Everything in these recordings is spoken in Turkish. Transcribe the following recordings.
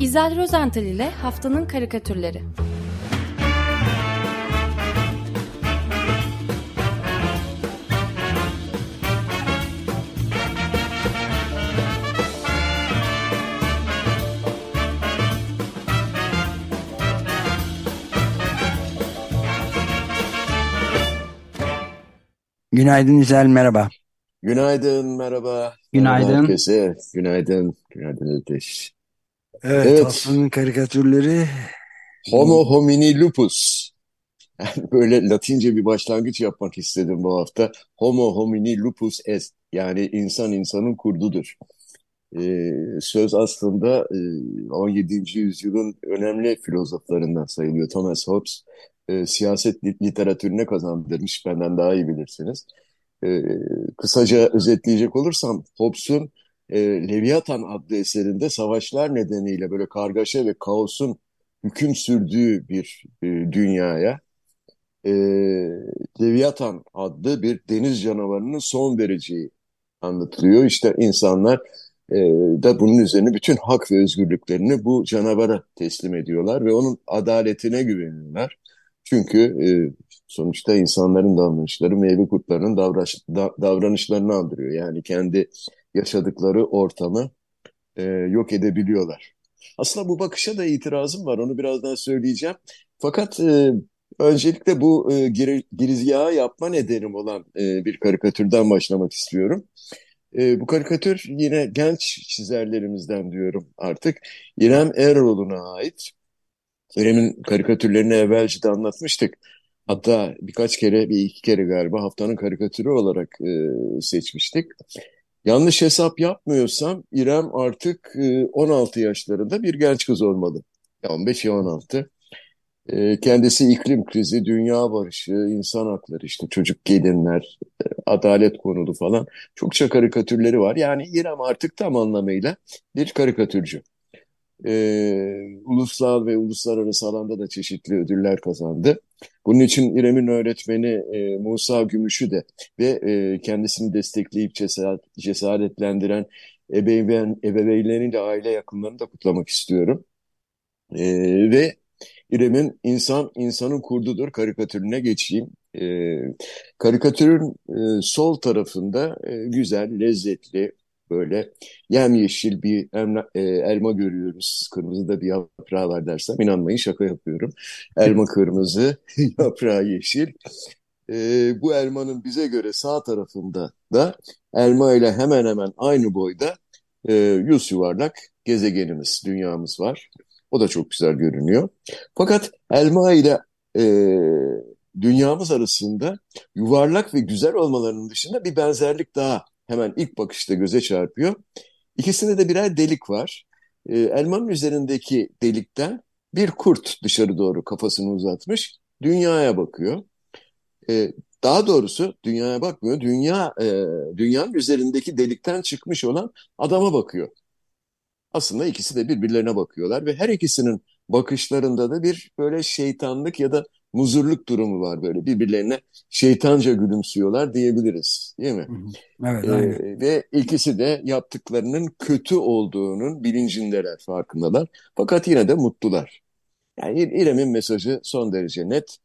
İzel Rozental ile Haftanın Karikatürleri Günaydın İzel, merhaba. Günaydın, merhaba. Merhaba Günaydın. herkese. Günaydın. Günaydın Ateş. Evet, Evet, haftanın karikatürleri. Homo homini lupus. Yani böyle Latince bir başlangıç yapmak istedim bu hafta. Homo homini lupus est. Yani insan insanın kurdudur. Ee, söz aslında e, 17. yüzyılın önemli filozoflarından sayılıyor. Thomas Hobbes e, siyaset li- literatürüne kazandırmış. Benden daha iyi bilirsiniz. E, kısaca özetleyecek olursam Hobbes'un e, Leviathan adlı eserinde savaşlar nedeniyle böyle kargaşa ve kaosun hüküm sürdüğü bir e, dünyaya e, Leviathan adlı bir deniz canavarının son vereceği anlatılıyor. İşte insanlar e, da bunun üzerine bütün hak ve özgürlüklerini bu canavara teslim ediyorlar ve onun adaletine güveniyorlar. Çünkü e, sonuçta insanların davranışları meyve kurtlarının davranışlarını andırıyor. Yani kendi yaşadıkları ortamı e, yok edebiliyorlar. Aslında bu bakışa da itirazım var. Onu birazdan söyleyeceğim. Fakat e, öncelikle bu e, gir, girizgahı yapma nedenim olan e, bir karikatürden başlamak istiyorum. E, bu karikatür yine genç çizerlerimizden diyorum artık. İrem Eroğlu'na ait. İrem'in karikatürlerini evvelce de anlatmıştık. Hatta birkaç kere, bir iki kere galiba haftanın karikatürü olarak e, seçmiştik. Yanlış hesap yapmıyorsam İrem artık e, 16 yaşlarında bir genç kız olmalı. Ya 15 ya 16. E, kendisi iklim krizi, dünya barışı, insan hakları, işte çocuk gelinler, e, adalet konulu falan çokça karikatürleri var. Yani İrem artık tam anlamıyla bir karikatürcü. E, ulusal ve uluslararası alanda da çeşitli ödüller kazandı. Bunun için İrem'in öğretmeni e, Musa Gümüş'ü de ve e, kendisini destekleyip cesaret, cesaretlendiren ebeveyn, ebeveynlerini de aile yakınlarını da kutlamak istiyorum. E, ve İrem'in İnsan İnsanın Kurdudur karikatürüne geçeyim. E, karikatürün e, sol tarafında e, güzel, lezzetli, böyle yemyeşil bir elma, e, elma görüyoruz. Kırmızı da bir yaprağı var dersem inanmayın şaka yapıyorum. Elma kırmızı, yaprağı yeşil. E, bu elmanın bize göre sağ tarafında da elma ile hemen hemen aynı boyda e, yüz yuvarlak gezegenimiz, dünyamız var. O da çok güzel görünüyor. Fakat elma ile e, dünyamız arasında yuvarlak ve güzel olmalarının dışında bir benzerlik daha hemen ilk bakışta göze çarpıyor. İkisinde de birer delik var. E, elmanın üzerindeki delikten bir kurt dışarı doğru kafasını uzatmış, dünyaya bakıyor. E, daha doğrusu dünyaya bakmıyor, dünya e, dünyanın üzerindeki delikten çıkmış olan adama bakıyor. Aslında ikisi de birbirlerine bakıyorlar ve her ikisinin bakışlarında da bir böyle şeytanlık ya da muzurluk durumu var böyle birbirlerine şeytanca gülümsüyorlar diyebiliriz, değil mi? Evet, Ee, aynen. ve ikisi de yaptıklarının kötü olduğunun bilincindeler, farkındalar. Fakat yine de mutlular. Yani İrem'in mesajı son derece net.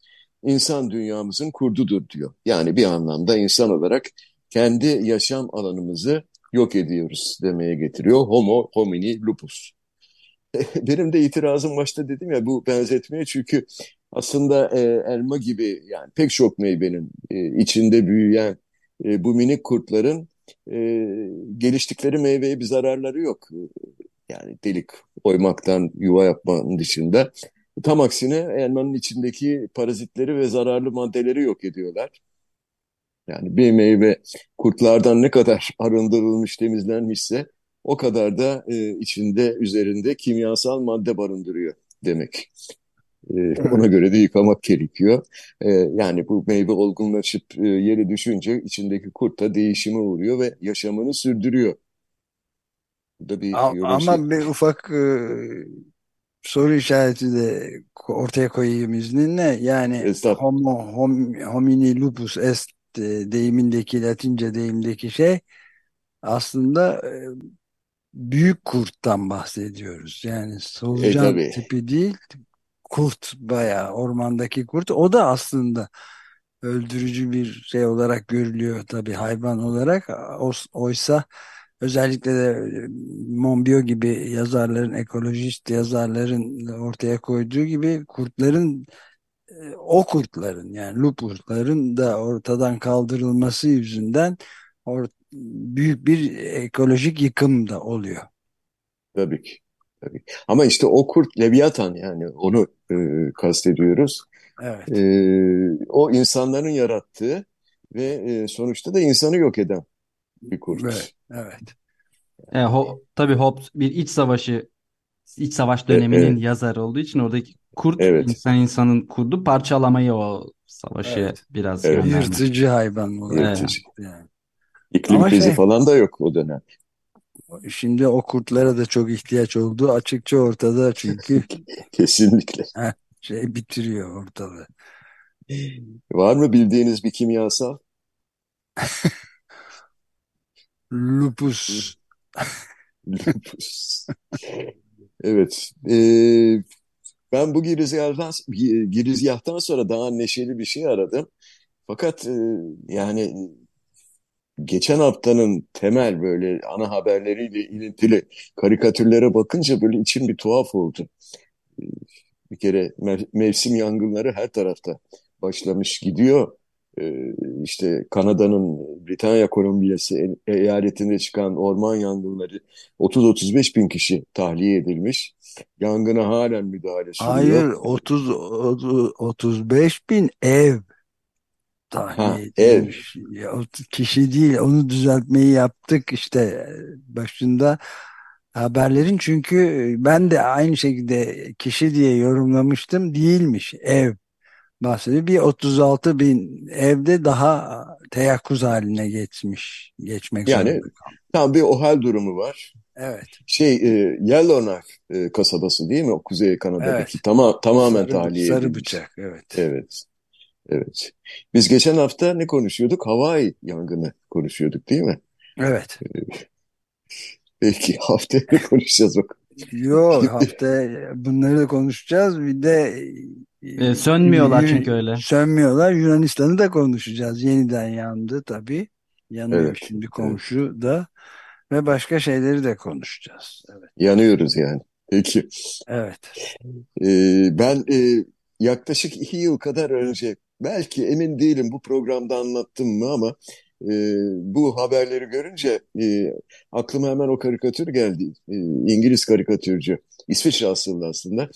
İnsan dünyamızın kurdudur diyor. Yani bir anlamda insan olarak kendi yaşam alanımızı yok ediyoruz demeye getiriyor. Homo homini lupus. Benim de itirazım başta dedim ya bu benzetmeye çünkü aslında e, elma gibi yani pek çok meyvenin e, içinde büyüyen e, bu minik kurtların e, geliştikleri meyveye bir zararları yok. Yani delik oymaktan yuva yapmanın dışında. Tam aksine elmanın içindeki parazitleri ve zararlı maddeleri yok ediyorlar. Yani bir meyve kurtlardan ne kadar arındırılmış, temizlenmişse o kadar da e, içinde, üzerinde kimyasal madde barındırıyor demek. E, ona Evet. göre de yıkamak gerekiyor. E, yani bu meyve olgunlaşıp e, yere düşünce içindeki kurt da değişime uğruyor ve yaşamını sürdürüyor. Bu da bir A- biyoloji. Ama bir ufak e, soru işareti de ortaya koyayım izninle. Yani homo hom, homini lupus est e, deyimindeki Latince deyimdeki şey aslında e, büyük kurttan bahsediyoruz. Yani solucan e, tipi değil, kurt bayağı ormandaki kurt. O da aslında öldürücü bir şey olarak görülüyor tabii hayvan olarak. Oysa özellikle de e, Monbiot gibi yazarların, ekolojist yazarların ortaya koyduğu gibi kurtların e, o kurtların yani lupusların da ortadan kaldırılması yüzünden or büyük bir ekolojik yıkım da oluyor. Tabii ki. Tabii. Ama işte o kurt Leviathan yani onu e, kastediyoruz. Evet. E, o insanların yarattığı ve e, sonuçta da insanı yok eden bir kurt. Evet. evet. E, ho, tabii Hobbes bir iç savaşı iç savaş döneminin evet. yazarı olduğu için oradaki kurt evet. insan insanın kurdu parçalamayı o savaşı evet. biraz evet. Yırtıcı hayvan olarak. Yırtıcı. Yani. İklim Ama krizi şey, falan da yok o dönem. Şimdi o kurtlara da çok ihtiyaç olduğu açıkça ortada çünkü. Kesinlikle. şey bitiriyor ortalığı. Var mı bildiğiniz bir kimyasal? Lupus. Lupus. evet. E, ben bu girizgahtan, girizgahtan sonra daha neşeli bir şey aradım. Fakat e, yani geçen haftanın temel böyle ana haberleriyle ilintili karikatürlere bakınca böyle içim bir tuhaf oldu. Bir kere mevsim yangınları her tarafta başlamış gidiyor. Ee, işte Kanada'nın Britanya Kolombiyası eyaletinde çıkan orman yangınları 30-35 bin kişi tahliye edilmiş. Yangına halen müdahale sürüyor. Hayır 30 35 bin ev tahliye edilmiş. Ya, kişi değil onu düzeltmeyi yaptık işte başında haberlerin çünkü ben de aynı şekilde kişi diye yorumlamıştım değilmiş ev bahsediyor. Bir 36 bin evde daha teyakkuz haline geçmiş. Geçmek yani tam bir OHAL durumu var. Evet. Şey e, Yellowknife e, kasabası değil mi? O Kuzey Kanada'daki. Evet. Tama tamamen sarı, tahliye Sarı bıçak evet. Evet. Evet. Biz geçen hafta ne konuşuyorduk? Hawaii yangını konuşuyorduk değil mi? Evet. Peki haftaya ne konuşacağız bak. Yok hafta bunları da konuşacağız. Bir de e, sönmüyorlar çünkü öyle. Sönmüyorlar. Yunanistan'ı da konuşacağız. Yeniden yandı tabii. Yanıyor evet, şimdi komşu evet. da. Ve başka şeyleri de konuşacağız. Evet. Yanıyoruz yani. Peki. Evet. Ee, ben e, yaklaşık iki yıl kadar önce belki emin değilim bu programda anlattım mı ama e, bu haberleri görünce e, aklıma hemen o karikatür geldi. E, İngiliz karikatürcü. İsviçre asıllı aslında.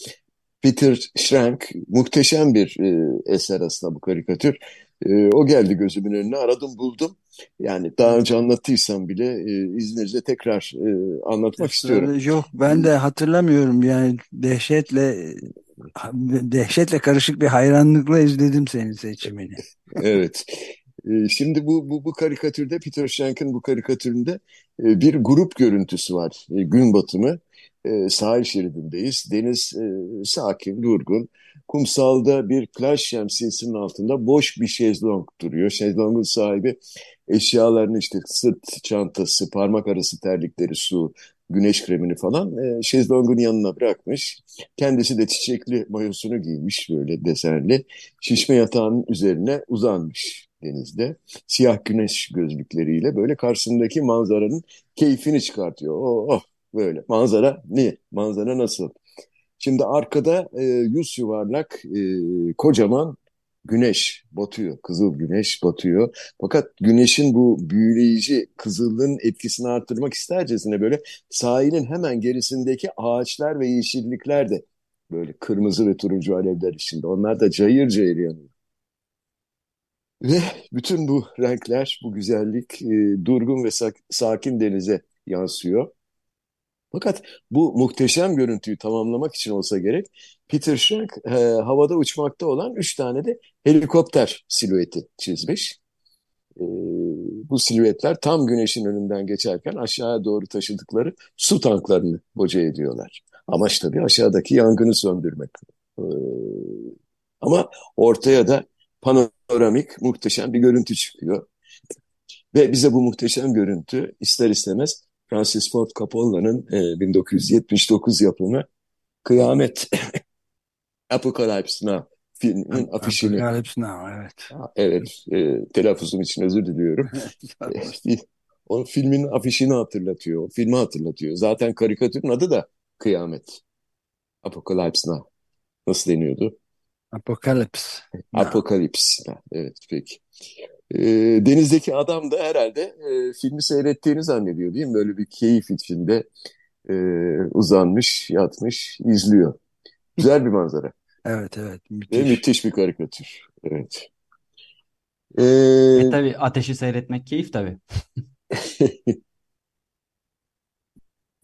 Peter Schrank muhteşem bir e, eser aslında bu karikatür. E, o geldi gözümün önüne aradım buldum. Yani daha önce anlattıysam bile e, izninizle tekrar e, anlatmak istiyorum. Yok ben de hatırlamıyorum yani dehşetle dehşetle karışık bir hayranlıkla izledim senin seçimini. evet. E, şimdi bu, bu, bu karikatürde Peter Schrank'ın bu karikatüründe e, bir grup görüntüsü var. E, gün batımı e, sahil şeridindeyiz. Deniz sakin, durgun. Kumsalda bir plaj şemsiyesinin altında boş bir şezlong duruyor. Şezlongun sahibi eşyalarını işte sırt çantası, parmak arası terlikleri, su, güneş kremini falan e, şezlongun yanına bırakmış. Kendisi de çiçekli mayosunu giymiş böyle desenli. Şişme yatağının üzerine uzanmış denizde. Siyah güneş gözlükleriyle böyle karşısındaki manzaranın keyfini çıkartıyor. Oh, oh Böyle manzara ne? Manzara nasıl? Şimdi arkada e, yüz yuvarlak e, kocaman güneş batıyor. Kızıl güneş batıyor. Fakat güneşin bu büyüleyici kızıllığın etkisini arttırmak istercesine böyle sahilin hemen gerisindeki ağaçlar ve yeşillikler de böyle kırmızı ve turuncu alevler içinde. Onlar da cayır cayır yanıyor. Ve bütün bu renkler, bu güzellik e, durgun ve sakin denize yansıyor. Fakat bu muhteşem görüntüyü tamamlamak için olsa gerek Peter Schrank e, havada uçmakta olan üç tane de helikopter silüeti çizmiş. E, bu silüetler tam güneşin önünden geçerken aşağıya doğru taşıdıkları su tanklarını boca ediyorlar. Amaç tabii aşağıdaki yangını söndürmek. E, ama ortaya da panoramik muhteşem bir görüntü çıkıyor. Ve bize bu muhteşem görüntü ister istemez Francis Ford Coppola'nın e, 1979 yapımı Kıyamet Apocalypse Now filmin afişini. Apocalypse Now evet. Evet e, telaffuzum için özür diliyorum. o filmin afişini hatırlatıyor. O filmi hatırlatıyor. Zaten karikatürün adı da Kıyamet. Apocalypse Now. Nasıl deniyordu? Apokalips. Apokalips. Evet peki. E, denizdeki adam da herhalde e, filmi seyrettiğini zannediyor değil mi? Böyle bir keyif içinde e, uzanmış, yatmış, izliyor. Güzel bir manzara. Evet evet. Müthiş. Ve müthiş bir karikatür. Evet. Ee, e, tabii ateşi seyretmek keyif tabii.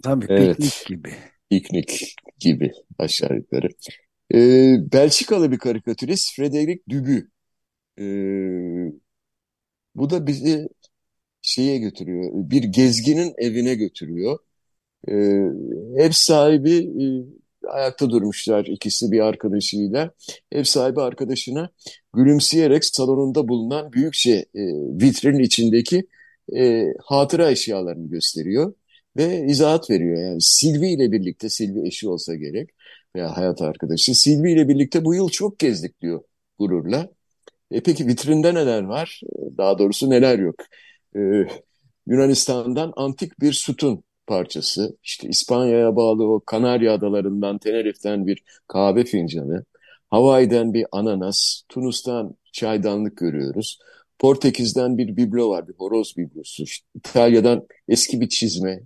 tabii evet. piknik gibi. Piknik gibi aşağı yukarı. Ee, Belçikalı bir karikatürist Frederic Dubu. Ee, bu da bizi şeye götürüyor. Bir gezginin evine götürüyor. Ee, ev sahibi e, ayakta durmuşlar ikisi bir arkadaşıyla. Ev sahibi arkadaşına gülümseyerek salonunda bulunan büyükçe e, vitrinin içindeki e, hatıra eşyalarını gösteriyor ve izahat veriyor. Yani Silvi ile birlikte, Silvi eşi olsa gerek veya hayat arkadaşı, Silvi ile birlikte bu yıl çok gezdik diyor gururla. E peki vitrinde neler var? Daha doğrusu neler yok? Ee, Yunanistan'dan antik bir sütun parçası, işte İspanya'ya bağlı o Kanarya adalarından, Tenerife'den bir kahve fincanı, Hawaii'den bir ananas, Tunus'tan çaydanlık görüyoruz. Portekiz'den bir biblo var, bir horoz biblosu. İşte İtalya'dan eski bir çizme.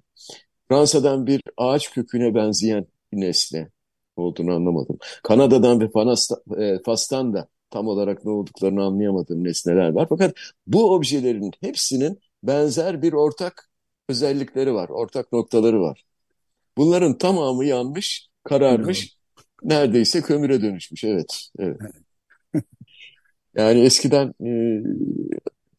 Fransa'dan bir ağaç köküne benzeyen bir nesne olduğunu anlamadım. Kanada'dan ve e, Fas'tan da tam olarak ne olduklarını anlayamadığım nesneler var. Fakat bu objelerin hepsinin benzer bir ortak özellikleri var, ortak noktaları var. Bunların tamamı yanmış, kararmış, neredeyse kömüre dönüşmüş. Evet, evet. Yani eskiden e,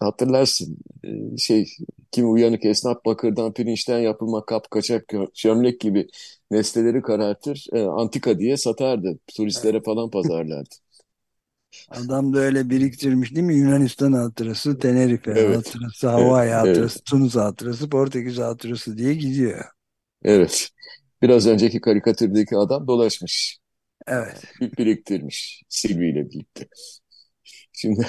hatırlarsın e, şey kim uyanık esnaf bakırdan pirinçten yapılma kap kaçak çömlek gibi nesneleri karartır e, antika diye satardı turistlere falan pazarlardı. Adam da öyle biriktirmiş değil mi? Yunanistan hatırası, Tenerife evet. hatırası, Hawaii evet. hatırası, evet. Tunus hatırası, Portekiz hatırası diye gidiyor. Evet. Biraz önceki karikatürdeki adam dolaşmış. Evet. Biriktirmiş Silvi ile birlikte. Şimdi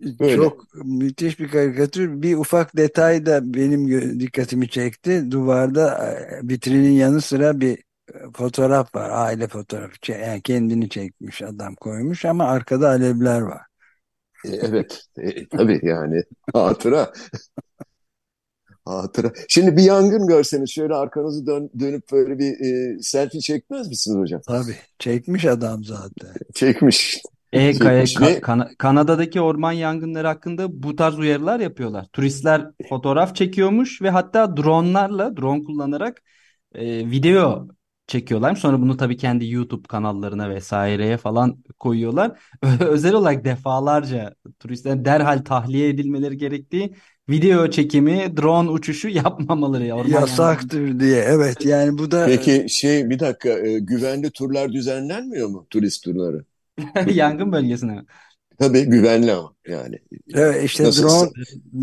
böyle. Çok müthiş bir karikatür. Bir ufak detay da benim dikkatimi çekti. Duvarda e, vitrinin yanı sıra bir fotoğraf var. Aile fotoğrafı. Yani kendini çekmiş adam koymuş ama arkada alevler var. E, evet. E, tabii yani hatıra. hatıra. Şimdi bir yangın görseniz şöyle arkanızı dön, dönüp böyle bir e, selfie çekmez misiniz hocam? Tabii. Çekmiş adam zaten. Çekmiş. E, ka kan Kanada'daki orman yangınları hakkında bu tarz uyarılar yapıyorlar. Turistler fotoğraf çekiyormuş ve hatta dronlarla, drone kullanarak e, video çekiyorlar. Sonra bunu tabii kendi YouTube kanallarına vesaireye falan koyuyorlar. Özel olarak defalarca turistlerin derhal tahliye edilmeleri gerektiği video çekimi, drone uçuşu yapmamaları. Orman Yasaktır yani. diye. Evet yani bu da... Peki şey bir dakika e, güvenli turlar düzenlenmiyor mu turist turları? Yangın bölgesine mi? Tabii güvenli ama yani. Evet işte drone,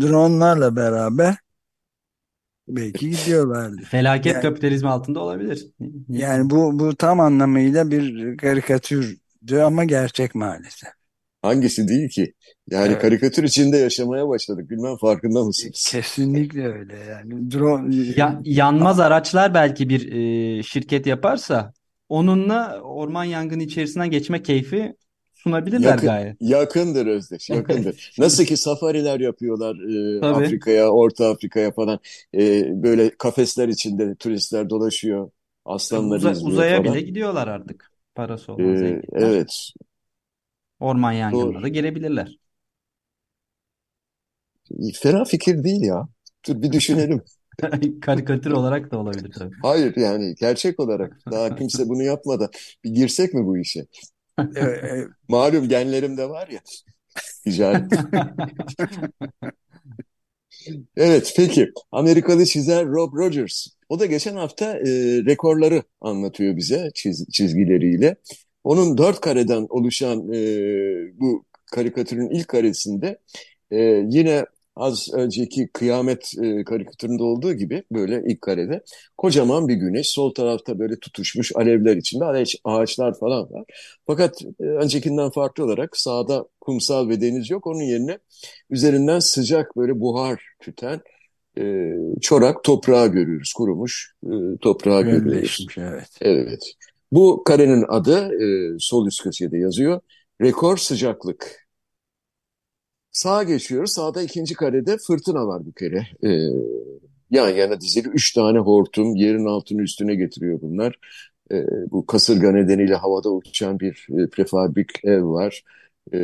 dronelarla beraber Belki gidiyorlardı. Felaket yani, kapitalizmi altında olabilir. Yani bu bu tam anlamıyla bir karikatürdü ama gerçek maalesef. Hangisi değil ki? Yani evet. karikatür içinde yaşamaya başladık. Bilmem farkında mısınız? Kesinlikle öyle yani. Drone... Ya, yanmaz araçlar belki bir e, şirket yaparsa onunla orman yangını içerisinden geçme keyfi sunabilirler Yakın, gayet. Yakındır Özdeş, yakındır. Nasıl ki safariler yapıyorlar e, Afrika'ya, Orta Afrika'ya falan. E, böyle kafesler içinde turistler dolaşıyor. Aslanları Uza, Uzaya falan. bile gidiyorlar artık. Parası olan ee, Evet. Orman yangınına da gelebilirler. Fena fikir değil ya. Dur bir düşünelim. Karikatür olarak da olabilir tabii. Hayır yani gerçek olarak. Daha kimse bunu yapmadı. Bir girsek mi bu işe? Malum genlerimde var ya. Ticaret. evet peki. Amerikalı çizer Rob Rogers. O da geçen hafta e, rekorları anlatıyor bize çiz, çizgileriyle. Onun dört kareden oluşan e, bu karikatürün ilk karesinde e, yine az önceki kıyamet e, karikatüründe olduğu gibi böyle ilk karede kocaman bir güneş. Sol tarafta böyle tutuşmuş alevler içinde ağaç, ağaçlar falan var. Fakat e, öncekinden farklı olarak sağda kumsal ve deniz yok. Onun yerine üzerinden sıcak böyle buhar tüten e, çorak toprağı görüyoruz. Kurumuş e, toprağı görüyoruz. Evet. Evet. Bu karenin adı e, sol üst köşede yazıyor. Rekor sıcaklık. Sağa geçiyoruz. Sağda ikinci karede fırtına var bir kere. Ee, yan yana dizili üç tane hortum yerin altını üstüne getiriyor bunlar. Ee, bu kasırga nedeniyle havada uçan bir e, prefabrik ev var. Ee,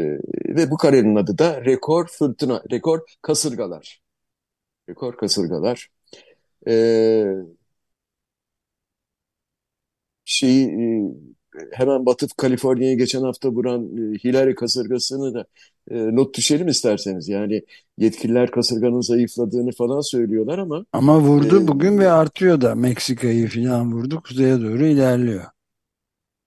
ve bu karenin adı da rekor fırtına, rekor kasırgalar. Rekor kasırgalar. Ee, şeyi e, hemen batıp Kaliforniya'ya geçen hafta vuran e, Hillary kasırgasını da e, not düşelim isterseniz. Yani yetkililer kasırganın zayıfladığını falan söylüyorlar ama... Ama vurdu e, bugün ve artıyor da Meksika'yı falan vurdu. Kuzeye doğru ilerliyor.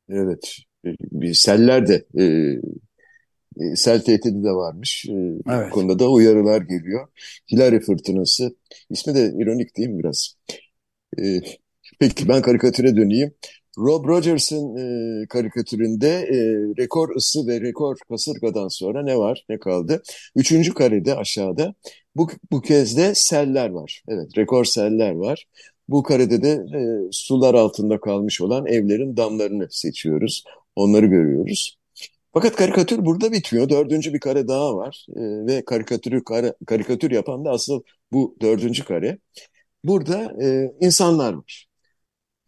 Evet. E, bir seller de e, sel tehdidi de varmış. E, evet. Bu konuda da uyarılar geliyor. Hillary fırtınası. İsmi de ironik değil mi biraz? E, peki ben karikatüre döneyim. Rob Rogers'ın e, karikatüründe e, rekor ısı ve rekor kasırgadan sonra ne var, ne kaldı? Üçüncü karede aşağıda bu, bu kez de seller var. Evet, rekor seller var. Bu karede de e, sular altında kalmış olan evlerin damlarını seçiyoruz. Onları görüyoruz. Fakat karikatür burada bitmiyor. Dördüncü bir kare daha var. E, ve karikatürü kare, karikatür yapan da asıl bu dördüncü kare. Burada e, insanlar var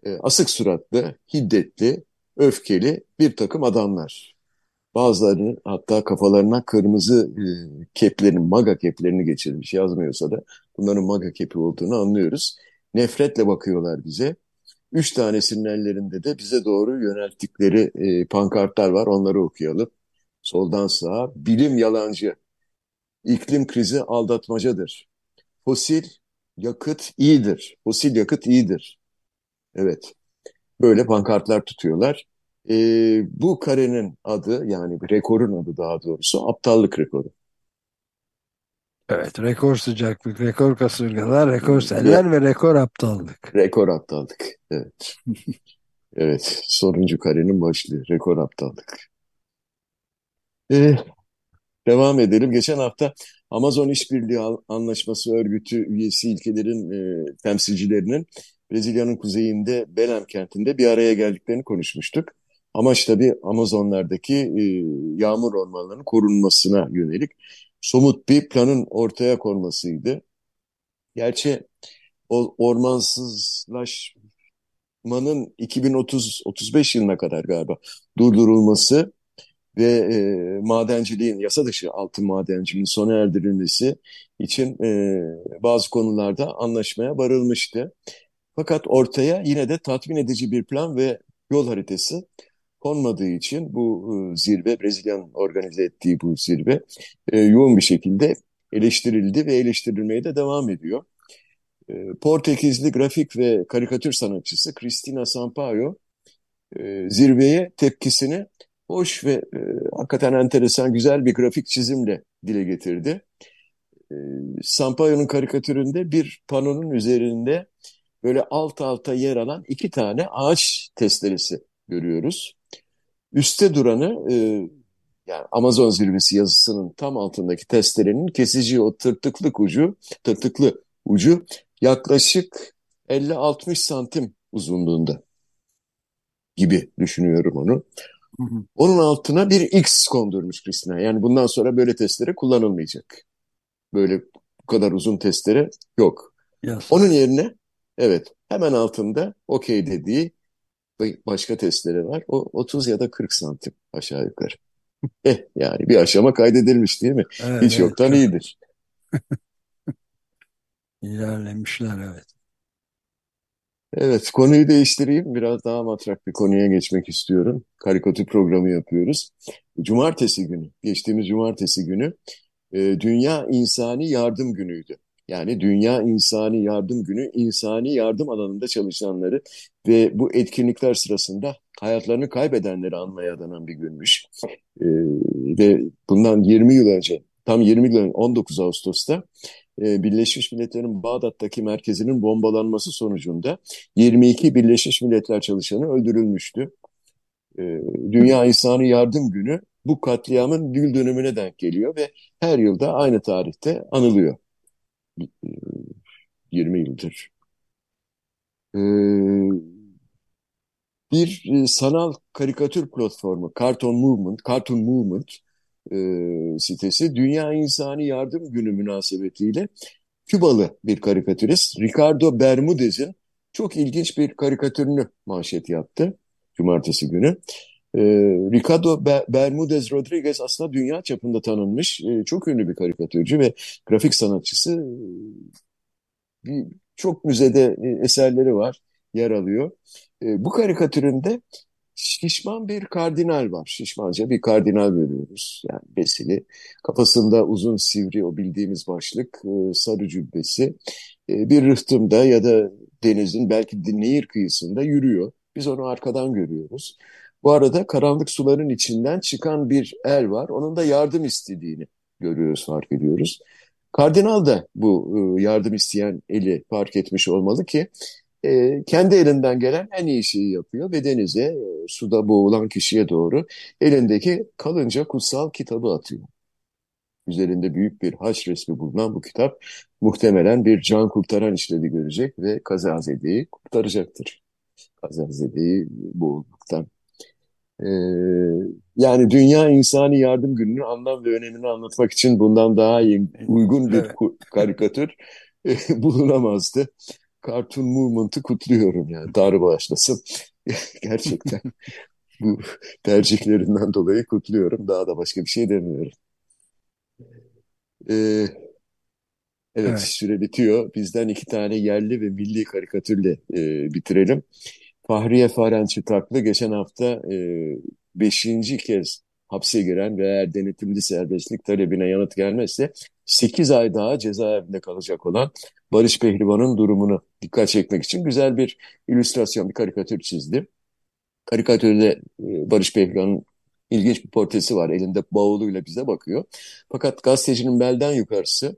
e, asık suratlı, hiddetli, öfkeli bir takım adamlar. Bazılarının hatta kafalarına kırmızı e, keplerin, maga keplerini geçirmiş yazmıyorsa da bunların maga kepi olduğunu anlıyoruz. Nefretle bakıyorlar bize. Üç tanesinin ellerinde de bize doğru yönelttikleri e, pankartlar var. Onları okuyalım. Soldan sağa. Bilim yalancı. İklim krizi aldatmacadır. Fosil yakıt iyidir. Fosil yakıt iyidir. Evet. Böyle pankartlar tutuyorlar. E, bu karenin adı yani rekorun adı daha doğrusu aptallık rekoru. Evet, rekor sıcaklık, rekor kasırgalar, rekor seller ve rekor aptallık. Rekor aptallık, evet. evet, sonuncu karenin başlığı, rekor aptallık. Ee, devam edelim. Geçen hafta Amazon İşbirliği Anlaşması Örgütü üyesi ülkelerin e, temsilcilerinin Brezilya'nın kuzeyinde Belem kentinde bir araya geldiklerini konuşmuştuk. Amaç tabii Amazonlardaki e, yağmur ormanlarının korunmasına yönelik somut bir planın ortaya konmasıydı. Gerçi o ormansızlaşmanın 2030-35 yılına kadar galiba durdurulması ve e, madenciliğin, yasa dışı altın madenciliğin sona erdirilmesi için e, bazı konularda anlaşmaya varılmıştı. Fakat ortaya yine de tatmin edici bir plan ve yol haritası konmadığı için bu e, zirve, Brezilya'nın organize ettiği bu zirve e, yoğun bir şekilde eleştirildi ve eleştirilmeye de devam ediyor. E, Portekizli grafik ve karikatür sanatçısı Cristina Sampaio zirveye tepkisini hoş ve hakikaten enteresan, güzel bir grafik çizimle dile getirdi. Sampaio'nun karikatüründe bir panonun üzerinde böyle alt alta yer alan iki tane ağaç testeresi görüyoruz. Üste duranı e, yani Amazon zirvesi yazısının tam altındaki testerenin kesici o tırtıklık ucu, tırtıklı ucu yaklaşık 50-60 santim uzunluğunda gibi düşünüyorum onu. Onun altına bir X kondurmuş Kristina. Yani bundan sonra böyle testere kullanılmayacak. Böyle bu kadar uzun testere yok. Yes. Onun yerine Evet, hemen altında okey dediği başka testleri var. O 30 ya da 40 santim aşağı yukarı. Eh yani bir aşama kaydedilmiş değil mi? Evet, Hiç yoktan çok... iyidir. İlerlemişler evet. Evet konuyu değiştireyim. Biraz daha matrak bir konuya geçmek istiyorum. Karikatür programı yapıyoruz. Cumartesi günü, geçtiğimiz cumartesi günü e, Dünya İnsani Yardım Günü'ydü. Yani Dünya İnsani Yardım Günü, insani yardım alanında çalışanları ve bu etkinlikler sırasında hayatlarını kaybedenleri anmaya adanan bir günmüş. Ee, ve bundan 20 yıl önce tam 20 gün 19 Ağustos'ta e, Birleşmiş Milletler'in Bağdat'taki merkezinin bombalanması sonucunda 22 Birleşmiş Milletler çalışanı öldürülmüştü. E, Dünya İnsanı Yardım Günü bu katliamın gül dönümüne denk geliyor ve her yılda aynı tarihte anılıyor. 20 e, yıldır. Bir sanal karikatür platformu Cartoon Movement, Cartoon Movement sitesi Dünya İnsani Yardım Günü münasebetiyle Kübalı bir karikatürist Ricardo Bermudez'in çok ilginç bir karikatürünü manşet yaptı cumartesi günü. E, Ricardo Bermudez Rodriguez aslında dünya çapında tanınmış e, çok ünlü bir karikatürcü ve grafik sanatçısı. Bir, çok müzede e, eserleri var, yer alıyor. E, bu karikatüründe şişman bir kardinal var. Şişmanca bir kardinal görüyoruz. Yani besili. Kafasında uzun sivri o bildiğimiz başlık, e, sarı cübbesi. E, bir rıhtımda ya da denizin belki nehir kıyısında yürüyor. Biz onu arkadan görüyoruz. Bu arada karanlık suların içinden çıkan bir el var. Onun da yardım istediğini görüyoruz, fark ediyoruz. Kardinal da bu e, yardım isteyen eli fark etmiş olmalı ki e, kendi elinden gelen en iyi şeyi yapıyor ve denize, e, suda boğulan kişiye doğru elindeki kalınca kutsal kitabı atıyor. Üzerinde büyük bir haç resmi bulunan bu kitap muhtemelen bir can kurtaran işlevi görecek ve kazazedeyi kurtaracaktır. Kazazedeyi boğulmaktan. Ee, yani Dünya İnsani Yardım Günü'nün anlam ve önemini anlatmak için bundan daha iyi, uygun bir karikatür e, bulunamazdı. Cartoon Movement'ı kutluyorum yani. Darı bağışlasın. Gerçekten bu tercihlerinden dolayı kutluyorum. Daha da başka bir şey demiyorum. Ee, evet, evet süre bitiyor. Bizden iki tane yerli ve milli karikatürle e, bitirelim. Fahriye Faren Çıtaklı geçen hafta e, beşinci kez hapse giren ve eğer denetimli serbestlik talebine yanıt gelmezse 8 ay daha cezaevinde kalacak olan Barış Pehlivan'ın durumunu dikkat çekmek için güzel bir illüstrasyon, bir karikatür çizdi. Karikatürde e, Barış Pehlivan'ın ilginç bir portresi var. Elinde bavuluyla bize bakıyor. Fakat gazetecinin belden yukarısı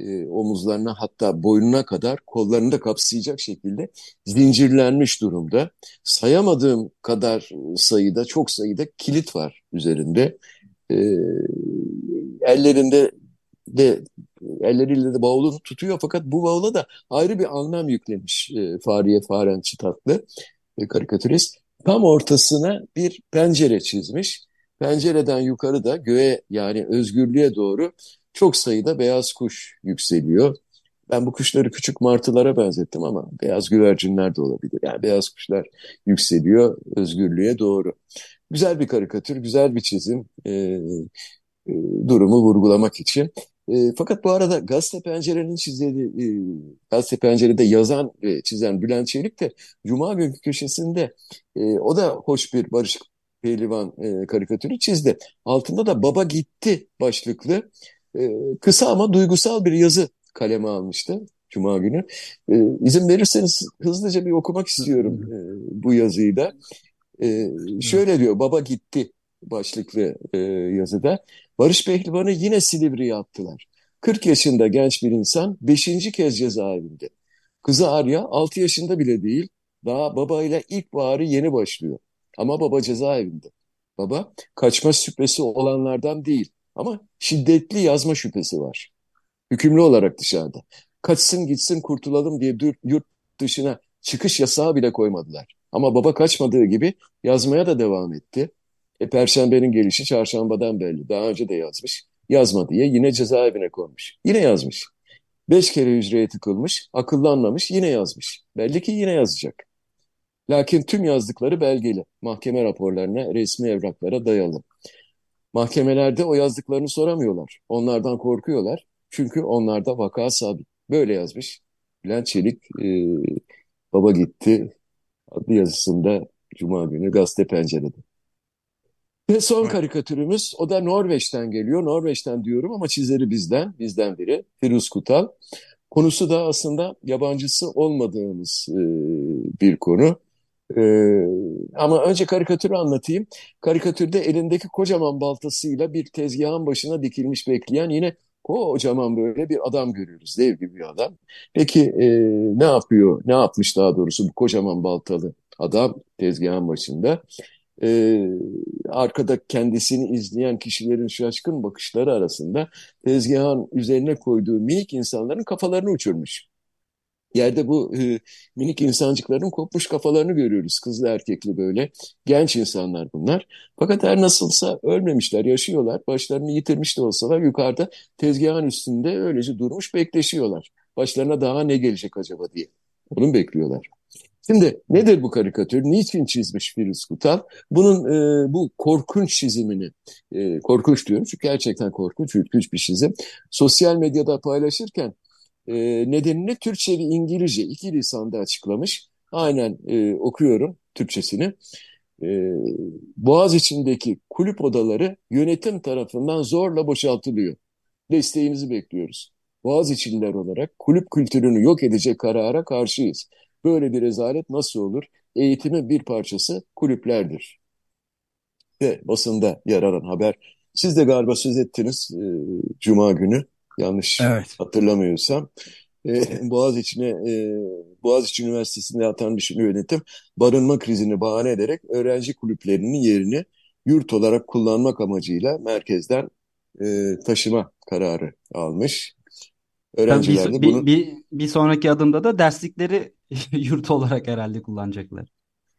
e, omuzlarına hatta boynuna kadar kollarını da kapsayacak şekilde zincirlenmiş durumda. Sayamadığım kadar sayıda, çok sayıda kilit var üzerinde. E, ellerinde de elleriyle de bavulunu tutuyor fakat bu bavula da ayrı bir anlam yüklemiş e, Fahriye Faren Çıtaklı e, karikatürist. Tam ortasına bir pencere çizmiş. Pencereden yukarı da göğe yani özgürlüğe doğru çok sayıda beyaz kuş yükseliyor. Ben bu kuşları küçük martılara benzettim ama beyaz güvercinler de olabilir. Yani beyaz kuşlar yükseliyor özgürlüğe doğru. Güzel bir karikatür, güzel bir çizim. E, e, durumu vurgulamak için. E, fakat bu arada gazete pencerenin çizdiği, e, gazete pencerede yazan ve çizen Bülent Çelik de Cuma günkü köşesinde e, o da hoş bir Barış Pehlivan e, karikatürü çizdi. Altında da Baba Gitti başlıklı e, kısa ama duygusal bir yazı kaleme almıştı Cuma günü. E, izin verirseniz hızlıca bir okumak istiyorum e, bu yazıyı da. E, şöyle diyor, baba gitti başlıklı e, yazıda. Barış Pehlivan'ı yine Silivri'ye attılar. 40 yaşında genç bir insan 5. kez cezaevinde. Kızı Arya 6 yaşında bile değil. Daha babayla ilk baharı yeni başlıyor. Ama baba cezaevinde. Baba kaçma şüphesi olanlardan değil. Ama şiddetli yazma şüphesi var. Hükümlü olarak dışarıda. Kaçsın gitsin kurtulalım diye yurt dışına çıkış yasağı bile koymadılar. Ama baba kaçmadığı gibi yazmaya da devam etti. E, Perşembenin gelişi çarşambadan belli. Daha önce de yazmış. Yazma diye yine cezaevine konmuş. Yine yazmış. Beş kere hücreye tıkılmış, akıllanmamış, yine yazmış. Belli ki yine yazacak. Lakin tüm yazdıkları belgeli. Mahkeme raporlarına, resmi evraklara dayalı. Mahkemelerde o yazdıklarını soramıyorlar. Onlardan korkuyorlar. Çünkü onlarda vaka sabit. Böyle yazmış. Bülent Çelik e, Baba Gitti adlı yazısında Cuma günü gazete pencerede. Ve son karikatürümüz o da Norveç'ten geliyor. Norveç'ten diyorum ama çizeri bizden, bizden biri. Firuz Kutal. Konusu da aslında yabancısı olmadığımız e, bir konu. Ee, ama önce karikatürü anlatayım. Karikatürde elindeki kocaman baltasıyla bir tezgahın başına dikilmiş bekleyen yine kocaman böyle bir adam görüyoruz. Dev gibi bir adam. Peki e, ne yapıyor? Ne yapmış daha doğrusu bu kocaman baltalı adam tezgahın başında? Ee, arkada kendisini izleyen kişilerin şaşkın bakışları arasında tezgahın üzerine koyduğu minik insanların kafalarını uçurmuş. Yerde bu e, minik insancıkların kopmuş kafalarını görüyoruz. Kızlı erkekli böyle. Genç insanlar bunlar. Fakat her nasılsa ölmemişler, yaşıyorlar. Başlarını yitirmiş de olsalar yukarıda tezgahın üstünde öylece durmuş bekleşiyorlar. Başlarına daha ne gelecek acaba diye. Onu bekliyorlar. Şimdi nedir bu karikatür? Niçin çizmiş Firuz Kutal? Bunun e, bu korkunç çizimini, e, korkunç diyorum çünkü gerçekten korkunç, ürkünç bir çizim. Sosyal medyada paylaşırken e, nedenini Türkçe ve İngilizce iki lisanda açıklamış. Aynen e, okuyorum Türkçesini. E, Boğaz içindeki kulüp odaları yönetim tarafından zorla boşaltılıyor. Desteğinizi bekliyoruz. Boğaz içinler olarak kulüp kültürünü yok edecek karara karşıyız. Böyle bir rezalet nasıl olur? Eğitimin bir parçası kulüplerdir. Ve basında yer alan haber. Siz de galiba söz ettiniz e, Cuma günü yanlış evet. hatırlamıyorsam. E, Boğaziçi'ne e, Boğaziçi Üniversitesi'nde atanmış yönetim barınma krizini bahane ederek öğrenci kulüplerinin yerini yurt olarak kullanmak amacıyla merkezden e, taşıma kararı almış. Öğrenciler de bunu... Bir, bir, bir sonraki adımda da derslikleri yurt olarak herhalde kullanacaklar.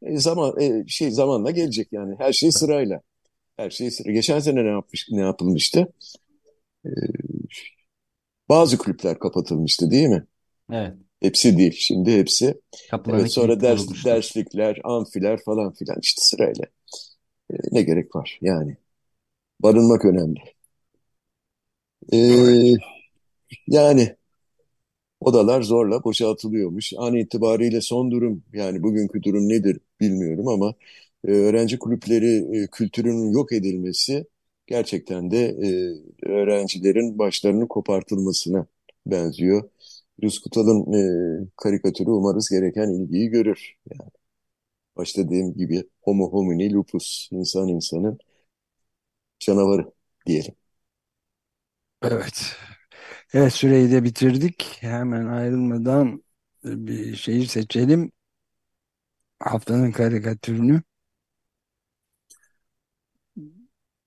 E, zaman e, şey zamanla gelecek yani her şey sırayla. Her şey sıra. Geçen sene ne yapmış ne yapılmıştı? E, bazı kulüpler kapatılmıştı değil mi? Evet. Hepsi değil. Şimdi hepsi. Kapıları evet, sonra ders, derslikler, amfiler falan filan işte sırayla. E, ne gerek var yani. Barınmak önemli. E, evet. Yani odalar zorla boşaltılıyormuş. An itibariyle son durum yani bugünkü durum nedir bilmiyorum ama e, öğrenci kulüpleri e, kültürünün yok edilmesi gerçekten de e, öğrencilerin başlarının kopartılmasına benziyor. Rüzkutal'ın e, karikatürü umarız gereken ilgiyi görür. Yani başta dediğim gibi homo homini lupus, insan insanın canavarı diyelim. Evet. Evet süreyi de bitirdik. Hemen ayrılmadan bir şeyi seçelim. Haftanın karikatürünü.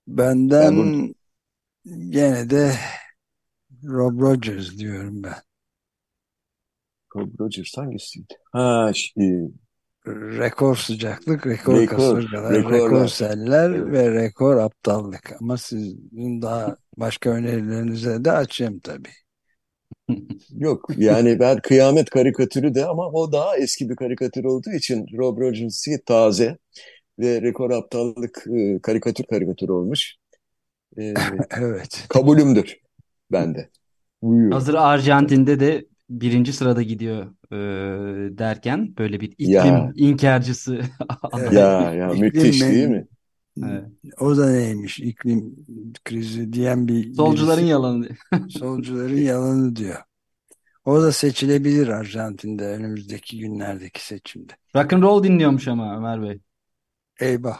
Benden ben gene de Rob Rogers diyorum ben. Rob Rogers hangisiydi? Ha, şey, rekor sıcaklık, rekor, rekor kasırgalar, rekor seller evet. ve rekor aptallık. Ama sizin daha başka önerilerinize de açayım tabii. Yok yani ben kıyamet karikatürü de ama o daha eski bir karikatür olduğu için Rob Rogers'ı taze ve rekor aptallık e, karikatür karikatür olmuş. E, evet. Kabulümdür bende. Hazır Arjantin'de de birinci sırada gidiyor e, derken böyle bir iklim ya. inkarcısı. ya ya müthiş değil mi? Evet. O da neymiş iklim krizi diyen bir solcuların birisi, yalanı. solcuların yalanı diyor. O da seçilebilir Arjantin'de önümüzdeki günlerdeki seçimde. Rock and roll dinliyormuş ama Ömer Bey. Eyvah.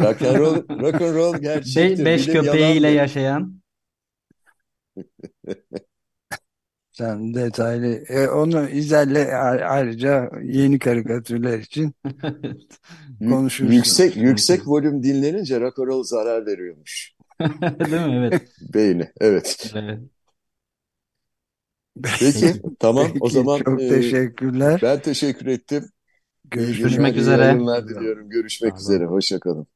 Rock and roll, rock and roll gerçektir. Be beş köpeğiyle yaşayan. Sen detaylı e, onu izlerle ayrıca yeni karikatürler için konuşursun. Yüksek yüksek volüm dinlenince rock and roll zarar veriyormuş. Değil mi? Evet. Beyni. Evet. Evet. Peki tamam Peki, o zaman çok e, teşekkürler. Ben teşekkür ettim. Görüşmek üzere. diliyorum. Görüşmek tamam. üzere. Hoşçakalın.